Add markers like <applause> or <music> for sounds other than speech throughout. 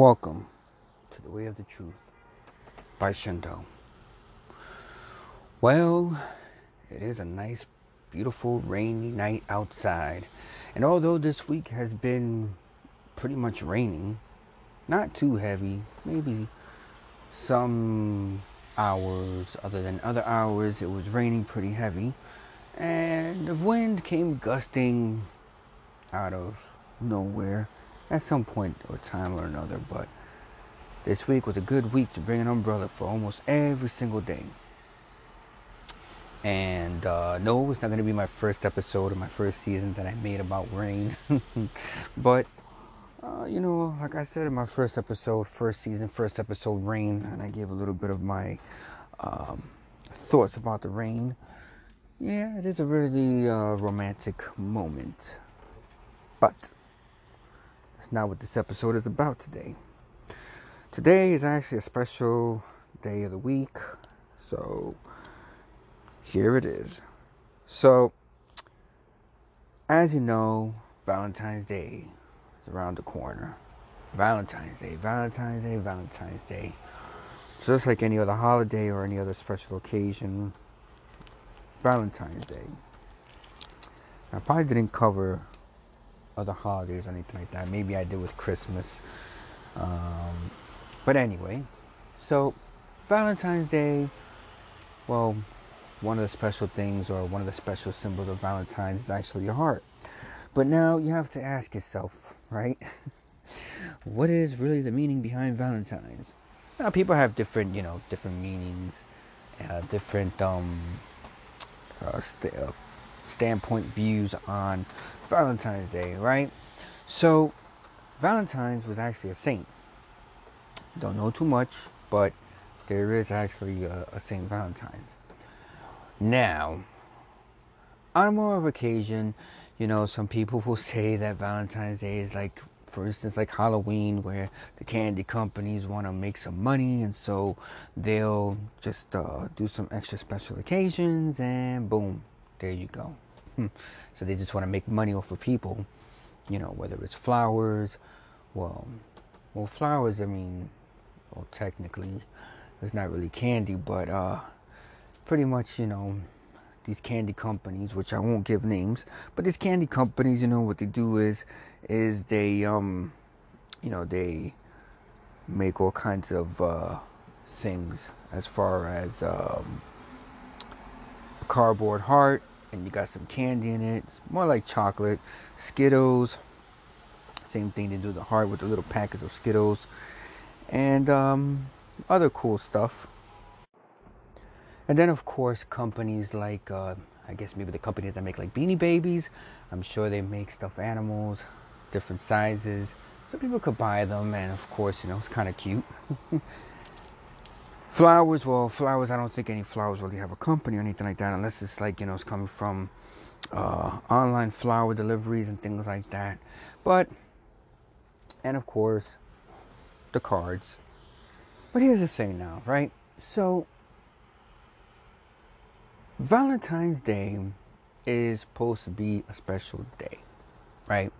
Welcome to the Way of the Truth by Shinto. Well, it is a nice, beautiful, rainy night outside. And although this week has been pretty much raining, not too heavy, maybe some hours other than other hours, it was raining pretty heavy. And the wind came gusting out of nowhere at some point or time or another. But this week was a good week to bring an umbrella for almost every single day. And uh, no, it's not going to be my first episode or my first season that I made about rain. <laughs> but, uh, you know, like I said in my first episode, first season, first episode, rain, and I gave a little bit of my um, thoughts about the rain. Yeah, it is a really uh, romantic moment. But that's not what this episode is about today. Today is actually a special day of the week. So here it is. So, as you know, Valentine's Day is around the corner. Valentine's Day, Valentine's Day, Valentine's Day. Just like any other holiday or any other special occasion, Valentine's Day. I probably didn't cover other holidays or anything like that. Maybe I did with Christmas. Um, but anyway, so Valentine's Day, well, one of the special things or one of the special symbols of Valentine's is actually your heart. But now you have to ask yourself, right? <laughs> what is really the meaning behind Valentine's? Now, people have different, you know, different meanings, uh, different um, uh, st- uh, standpoint views on Valentine's Day, right? So, Valentine's was actually a saint. Don't know too much, but there is actually a, a Saint Valentine's. Now, on more of occasion, you know, some people will say that Valentine's Day is like, for instance, like Halloween, where the candy companies want to make some money, and so they'll just uh, do some extra special occasions, and boom, there you go. Hmm. So they just want to make money off of people, you know, whether it's flowers, well, well, flowers. I mean, well, technically, it's not really candy, but uh, pretty much, you know, these candy companies, which I won't give names, but these candy companies, you know, what they do is, is they, um, you know, they make all kinds of uh, things as far as um, cardboard heart and you got some candy in it. It's more like chocolate. Skittles. Same thing they do the heart with the little packets of Skittles. And um, other cool stuff. And then, of course, companies like, uh, I guess maybe the companies that make like beanie babies. I'm sure they make stuffed animals, different sizes. So people could buy them, and of course, you know, it's kind of cute. <laughs> Flowers, well, flowers, I don't think any flowers really have a company or anything like that, unless it's like, you know, it's coming from uh, online flower deliveries and things like that. But, and of course, the cards. But here's the thing now, right? So, Valentine's Day is supposed to be a special day, right?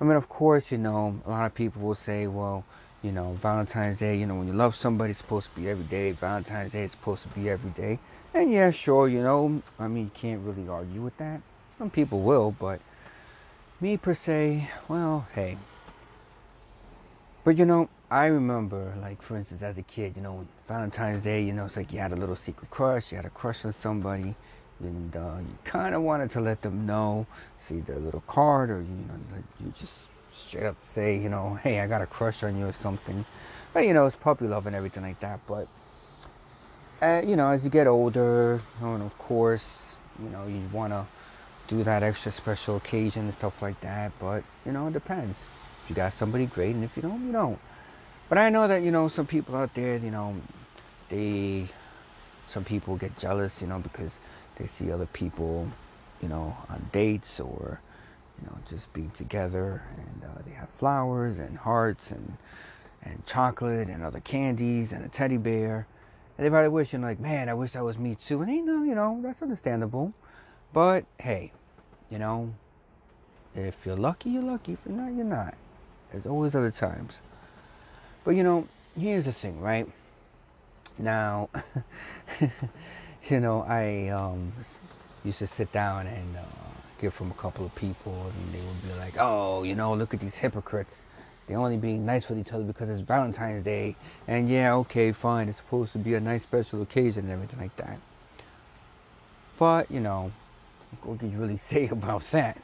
I mean, of course, you know, a lot of people will say, well, you know, Valentine's Day, you know, when you love somebody, it's supposed to be every day. Valentine's Day, it's supposed to be every day. And yeah, sure, you know, I mean, you can't really argue with that. Some people will, but me per se, well, hey. But you know, I remember, like, for instance, as a kid, you know, Valentine's Day, you know, it's like you had a little secret crush, you had a crush on somebody, and uh, you kind of wanted to let them know, see their little card, or, you know, you just straight up say, you know, hey, I got a crush on you or something. But you know, it's puppy love and everything like that. But uh, you know, as you get older, and of course, you know, you want to do that extra special occasion and stuff like that. But you know, it depends. If you got somebody great, and if you don't, you don't. But I know that you know some people out there, you know, they, some people get jealous, you know, because they see other people, you know, on dates or you know, just be together. And uh, they have flowers and hearts and and chocolate and other candies and a teddy bear. And probably wishing like, man, I wish that was me too. And you know, you know, that's understandable. But hey, you know, if you're lucky, you're lucky. If you're not, you're not. There's always other times. But you know, here's the thing, right? Now, <laughs> you know, I um, used to sit down and uh, hear from a couple of people, and they would be like, "Oh, you know, look at these hypocrites. They're only being nice with each other because it's Valentine's Day, and yeah, okay, fine, it's supposed to be a nice special occasion and everything like that." But you know, what could you really <laughs> say about that?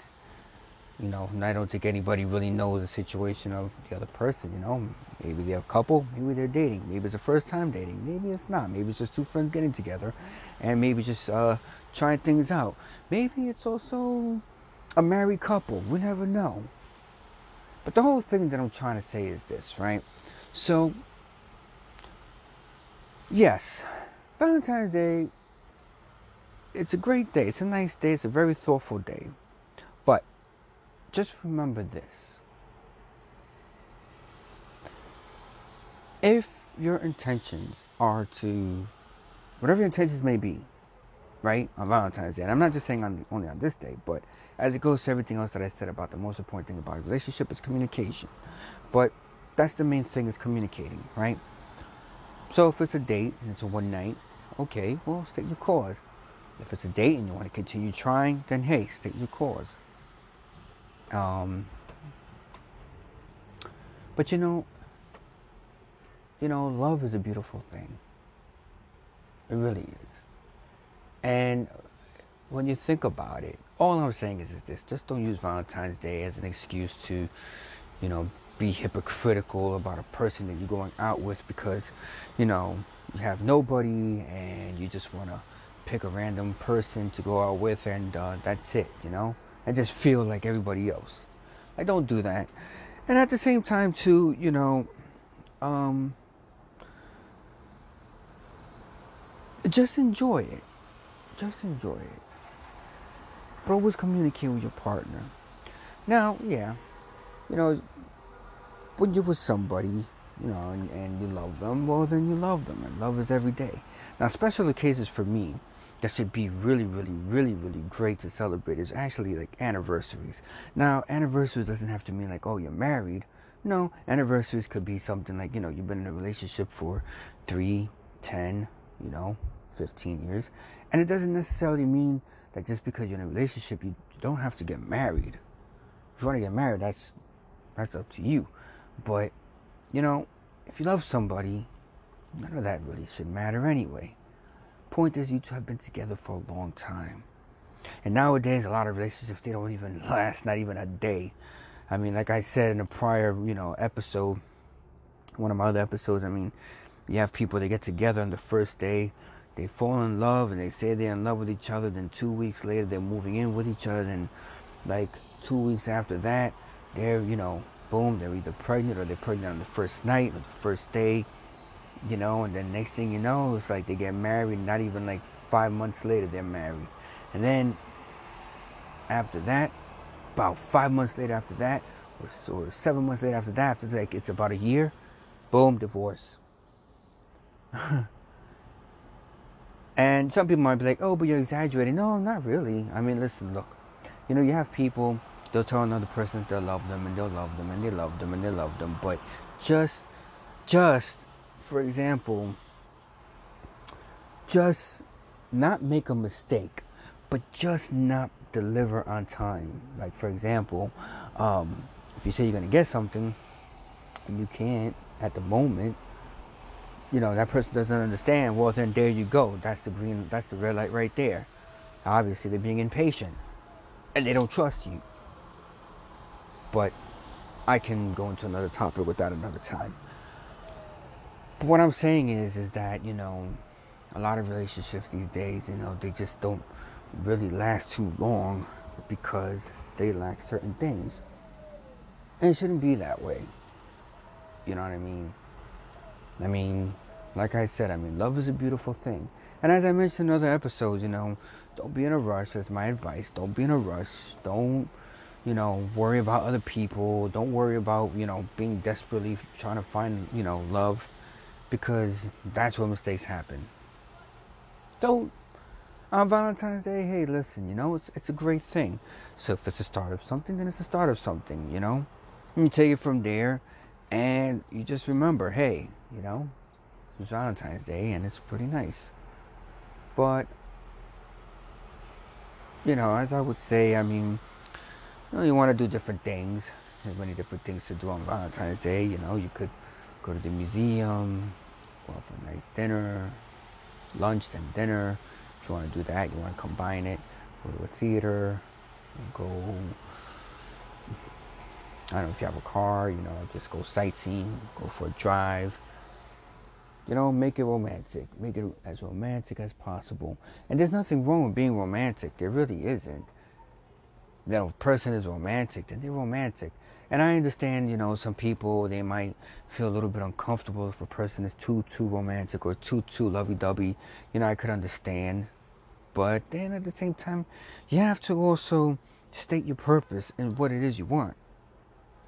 You know, and I don't think anybody really knows the situation of the other person. You know, maybe they're a couple, maybe they're dating, maybe it's a first time dating, maybe it's not, maybe it's just two friends getting together, and maybe just uh, trying things out. Maybe it's also a married couple. We never know. But the whole thing that I'm trying to say is this, right? So, yes, Valentine's Day. It's a great day. It's a nice day. It's a very thoughtful day. Just remember this. If your intentions are to, whatever your intentions may be, right, on Valentine's Day, and I'm not just saying on, only on this day, but as it goes to everything else that I said about the most important thing about a relationship is communication. But that's the main thing is communicating, right? So if it's a date and it's a one night, okay, well, state your cause. If it's a date and you want to continue trying, then hey, state your cause. Um, but you know, you know, love is a beautiful thing. It really is. And when you think about it, all I'm saying is, is this: just don't use Valentine's Day as an excuse to, you know, be hypocritical about a person that you're going out with because, you know, you have nobody and you just want to pick a random person to go out with and uh, that's it, you know and just feel like everybody else. I don't do that. And at the same time, too, you know, um, just enjoy it. Just enjoy it. But always communicate with your partner. Now, yeah, you know, when you're with somebody, you know, and, and you love them, well, then you love them. And love is every day. Now, special cases for me, that should be really, really, really, really great to celebrate is actually like anniversaries. Now, anniversaries doesn't have to mean like, oh, you're married. No, anniversaries could be something like, you know, you've been in a relationship for three, ten, you know, 15 years. And it doesn't necessarily mean that just because you're in a relationship, you don't have to get married. If you want to get married, that's that's up to you. But, you know, if you love somebody, none of that really should matter anyway. Point is, you two have been together for a long time. And nowadays, a lot of relationships, they don't even <laughs> last, not even a day. I mean, like I said in a prior, you know, episode, one of my other episodes, I mean, you have people that get together on the first day, they fall in love and they say they're in love with each other, then two weeks later they're moving in with each other, then like two weeks after that, they're, you know, boom, they're either pregnant or they're pregnant on the first night or the first day you know, and then next thing you know, it's like they get married, not even like five months later, they're married. And then after that, about five months later after that, or, or seven months later after that, after like it's about a year, boom, divorce. <laughs> and some people might be like, oh, but you're exaggerating. No, not really. I mean, listen, look, you know, you have people, they'll tell another person they'll love them, and they'll love them, and they love them, and they love them, but just, just for example, just not make a mistake, but just not deliver on time. Like, for example, um, if you say you're going to get something and you can't at the moment, you know, that person doesn't understand, well, then there you go. That's the green, that's the red light right there. Obviously, they're being impatient and they don't trust you. But I can go into another topic with that another time. But what I'm saying is, is that you know, a lot of relationships these days, you know, they just don't really last too long because they lack certain things. And it shouldn't be that way. You know what I mean? I mean, like I said, I mean, love is a beautiful thing. And as I mentioned in other episodes, you know, don't be in a rush. That's my advice. Don't be in a rush. Don't, you know, worry about other people. Don't worry about, you know, being desperately trying to find, you know, love because that's where mistakes happen. Don't on Valentine's Day, hey, listen, you know, it's it's a great thing. So if it's the start of something, then it's the start of something, you know. And you take it from there, And you just remember, hey, you know, it's Valentine's Day and it's pretty nice. But, you know, as I would say, I mean, you know, you want to do different things. There's many different things to do on Valentine's Day. You know, you could go to the museum, go out for a nice dinner, lunch, then dinner. If you want to do that, you want to combine it, go to a theater, go I don't know if you have a car, you know, just go sightseeing, go for a drive. You know, make it romantic. Make it as romantic as possible. And there's nothing wrong with being romantic. There really isn't. You know, a person is romantic, then they're romantic. And I understand, you know, some people they might feel a little bit uncomfortable if a person is too too romantic or too too lovey dovey. You know, I could understand. But then at the same time, you have to also state your purpose and what it is you want.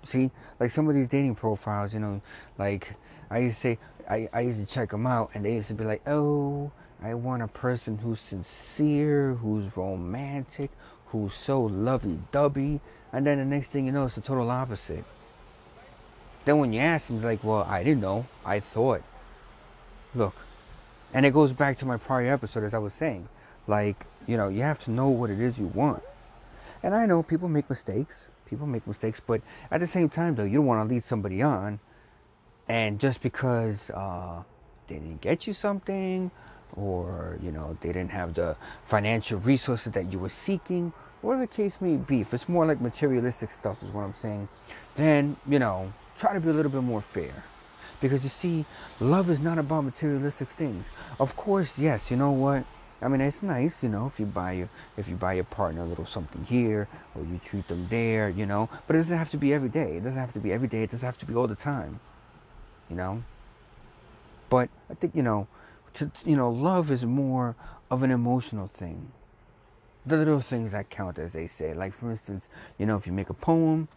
See, like some of these dating profiles, you know, like I used to say, I, I used to check them out, and they used to be like, oh, I want a person who's sincere, who's romantic, who's so lovey dovey. And then the next thing you know, it's the total opposite. Then when you ask them, like, well, I didn't know. I thought. Look. And it goes back to my prior episode, as I was saying. Like, you know, you have to know what it is you want. And I know people make mistakes people make mistakes, but at the same time, though, you don't want to lead somebody on, and just because uh, they didn't get you something, or you know they didn't have the financial resources that you were seeking, whatever the case may be, if it's more like materialistic stuff, is what I'm saying, then you know try to be a little bit more fair. Because you see, love is not about materialistic things. Of course, yes, you know what? I mean, it's nice, you know, if you buy your if you buy your partner a little something here or you treat them there, you know. But it doesn't have to be every day. It doesn't have to be every day. It doesn't have to be all the time, you know. But I think you know, to, you know, love is more of an emotional thing. The little things that count, as they say. Like for instance, you know, if you make a poem,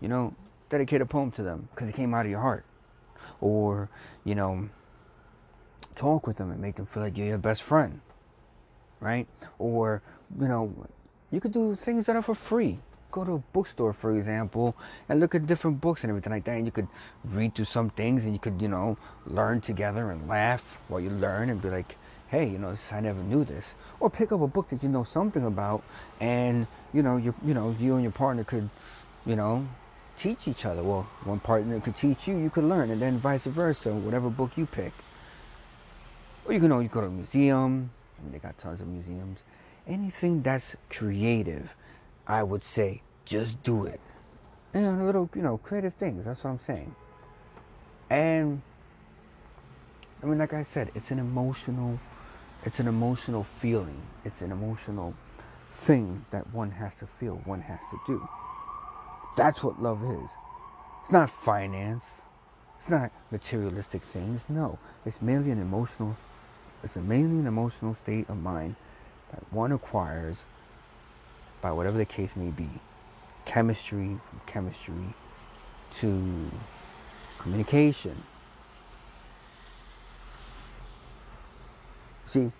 you know, dedicate a poem to them because it came out of your heart, or you know, talk with them and make them feel like you're your best friend right? Or, you know, you could do things that are for free. Go to a bookstore, for example, and look at different books and everything like that. And you could read through some things and you could, you know, learn together and laugh while you learn and be like, hey, you know, this, I never knew this. Or pick up a book that you know something about and, you know, you, you know, you and your partner could, you know, teach each other. Well, one partner could teach you, you could learn, and then vice versa, whatever book you pick. Or you can, you go to a museum, I mean, they got tons of museums. Anything that's creative, I would say, just do it. And little, you know, creative things. That's what I'm saying. And I mean, like I said, it's an emotional, it's an emotional feeling. It's an emotional thing that one has to feel, one has to do. That's what love is. It's not finance. It's not materialistic things. No, it's mainly an emotional it's mainly an emotional state of mind that one acquires by whatever the case may be. Chemistry, from chemistry to communication. See,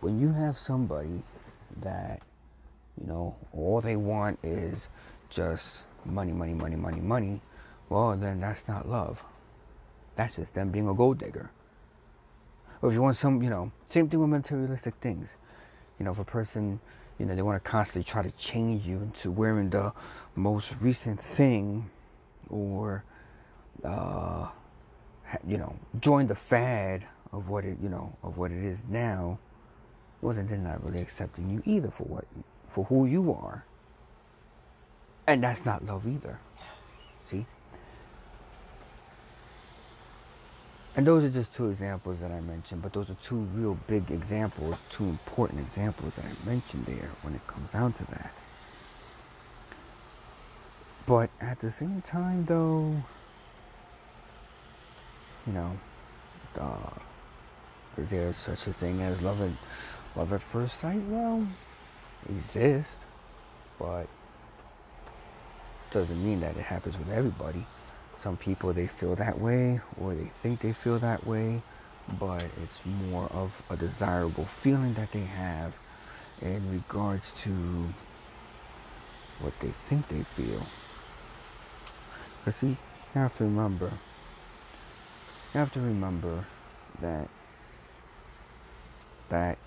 when you have somebody that, you know, all they want is just money, money, money, money, money, well, then that's not love. That's just them being a gold digger. Or if you want some, you know, same thing with materialistic things. You know, if a person, you know, they want to constantly try to change you into wearing the most recent thing or, uh, you know, join the fad of what it, you know, of what it is now, well, then they're not really accepting you either for what, for who you are. And that's not love either. See? And those are just two examples that I mentioned, but those are two real big examples, two important examples that I mentioned there when it comes down to that. But at the same time, though, you know, uh, is there such a thing as love at, love at first sight? Well, exists, but doesn't mean that it happens with everybody. Some people they feel that way or they think they feel that way, but it's more of a desirable feeling that they have in regards to what they think they feel. But see, you have to remember, you have to remember that that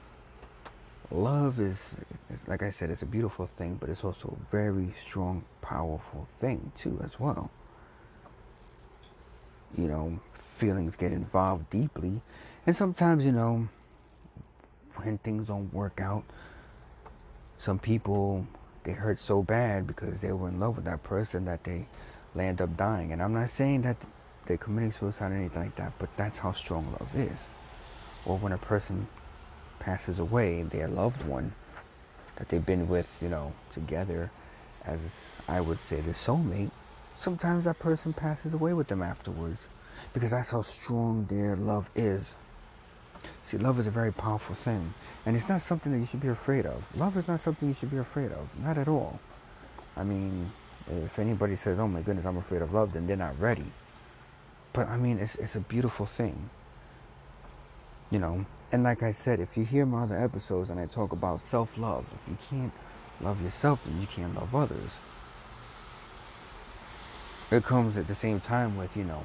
love is, like I said, it's a beautiful thing, but it's also a very strong, powerful thing too, as well. You know, feelings get involved deeply, and sometimes, you know, when things don't work out, some people they hurt so bad because they were in love with that person that they land up dying. And I'm not saying that they're committing suicide or anything like that, but that's how strong love is. Or when a person passes away, their loved one that they've been with, you know, together as I would say the soulmate, sometimes that person passes away with them afterwards because that's how strong their love is. See, love is a very powerful thing, and it's not something that you should be afraid of. Love is not something you should be afraid of, not at all. I mean, if anybody says, "Oh my goodness, I'm afraid of love," then they're not ready. But I mean, it's it's a beautiful thing. You know, and like I said, if you hear my other episodes and I talk about self-love, if you can't love yourself, then you can't love others. It comes at the same time with, you know,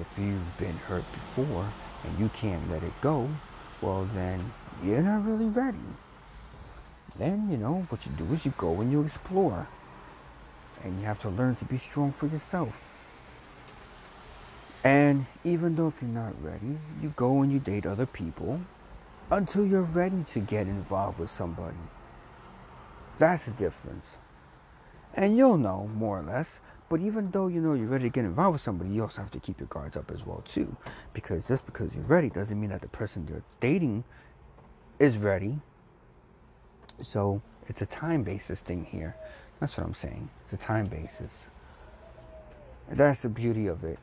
if you've been hurt before and you can't let it go, well then you're not really ready. Then, you know, what you do is you go and you explore. And you have to learn to be strong for yourself. And even though if you're not ready, you go and you date other people until you're ready to get involved with somebody. That's the difference. And you'll know more or less. But even though you know you're ready to get involved with somebody, you also have to keep your guards up as well too. Because just because you're ready doesn't mean that the person you're dating is ready. So it's a time basis thing here. That's what I'm saying. It's a time basis. That's the beauty of it.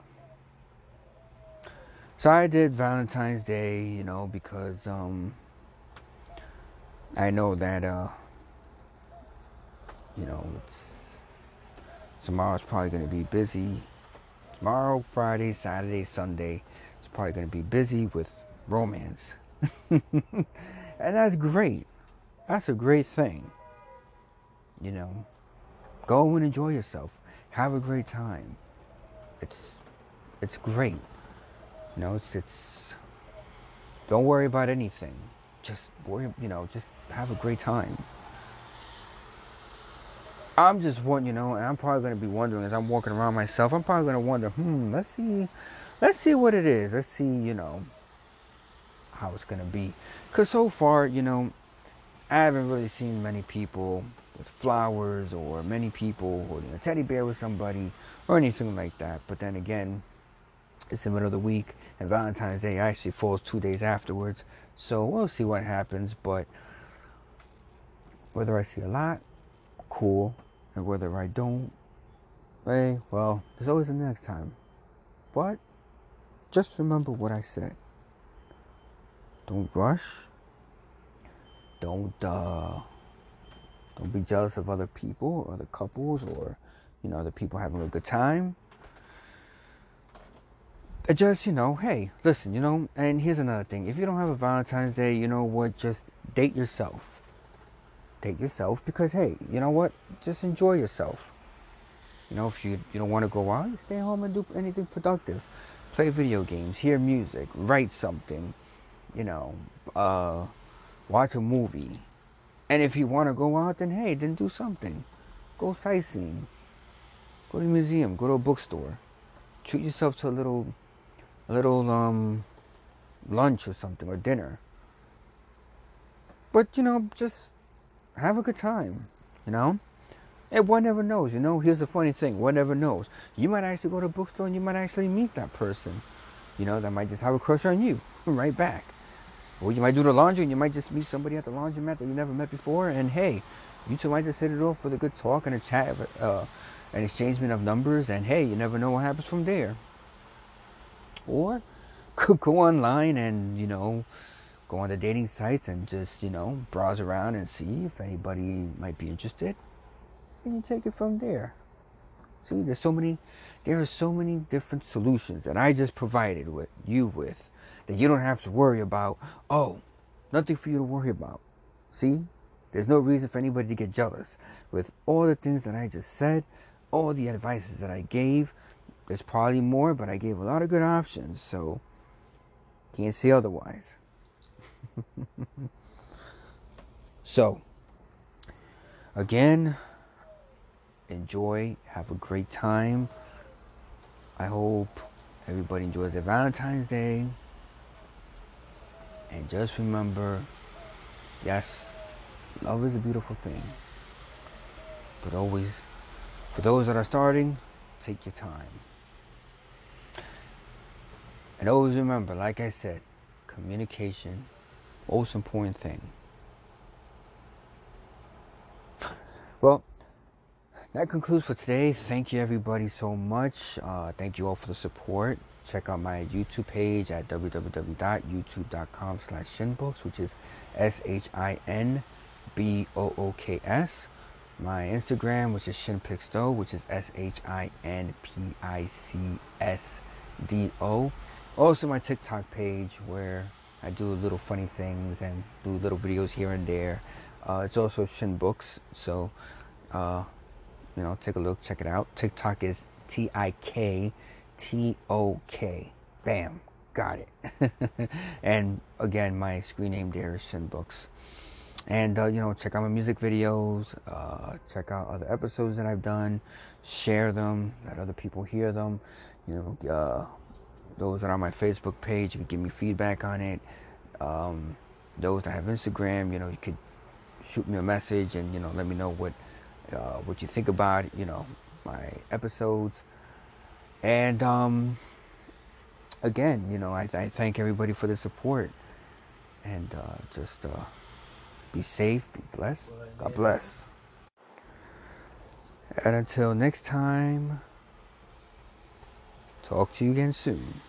So I did Valentine's Day, you know, because um, I know that uh, you know it's tomorrow's probably going to be busy. Tomorrow, Friday, Saturday, Sunday, it's probably going to be busy with romance, <laughs> and that's great. That's a great thing. You know, go and enjoy yourself. Have a great time. It's it's great. You know, it's it's. Don't worry about anything. Just worry, you know, just have a great time. I'm just one, you know, and I'm probably gonna be wondering as I'm walking around myself. I'm probably gonna wonder, hmm, let's see, let's see what it is. Let's see, you know, how it's gonna be. Cause so far, you know, I haven't really seen many people with flowers or many people holding a teddy bear with somebody or anything like that. But then again, it's the middle of the week, and Valentine's Day actually falls two days afterwards. So we'll see what happens. But whether I see a lot, cool, and whether I don't, hey, well, there's always the next time. But just remember what I said. Don't rush. Don't uh, don't be jealous of other people, or other couples, or you know, other people having a good time just you know hey listen you know and here's another thing if you don't have a valentine's day you know what just date yourself date yourself because hey you know what? Just enjoy yourself. You know if you you don't want to go out stay home and do anything productive. Play video games hear music write something you know uh watch a movie. And if you want to go out then hey then do something. Go sightseeing. Go to a museum go to a bookstore. Treat yourself to a little a little um, lunch or something or dinner. But you know, just have a good time. You know, and one never knows. You know, here's the funny thing: one never knows. You might actually go to a bookstore and you might actually meet that person. You know, that might just have a crush on you <laughs> right back. Or you might do the laundry and you might just meet somebody at the laundromat that you never met before, and hey, you two might just hit it off with a good talk and a chat, uh, an exchangement of numbers, and hey, you never know what happens from there or <laughs> could go online and you know go on the dating sites and just you know browse around and see if anybody might be interested and you take it from there. See there's so many there are so many different solutions that i just provided with you with that you don't have to worry about. Oh nothing for you to worry about. See there's no reason for anybody to get jealous. With all the things that i just said all the advices that i gave there's probably more, but I gave a lot of good options, so can't say otherwise. <laughs> so, again, enjoy, have a great time. I hope everybody enjoys their Valentine's Day. And just remember yes, love is a beautiful thing. But always, for those that are starting, take your time. And always remember, like I said, communication, most important thing. <laughs> Well, that concludes for today. Thank you everybody so much. Uh, thank you all for the support. Check out my YouTube page at www.youtube.com slash shinbooks, which is S-H-I-N-B-O-O-K-S. My Instagram, which is shinpicsdo, which is S-H-I-N-P-I-C-S-D-O. Also my TikTok page where I do little funny things and do little videos here and there. Uh, it's also Shin Books, so uh, you know, take a look, check it out. TikTok is T I K T O K. Bam, got it. <laughs> and again, my screen name there is Shin Books. And uh, you know, check out my music videos. Uh, check out other episodes that I've done. Share them. Let other people hear them. You know, uh, those that are on my Facebook page, you can give me feedback on it. Um, those that have Instagram, you know, you could shoot me a message and you know let me know what uh, what you think about you know my episodes. And um, again, you know, I, I, thank everybody for the support and uh, just uh, be safe, be blessed. God bless. And until next time, talk to you again soon.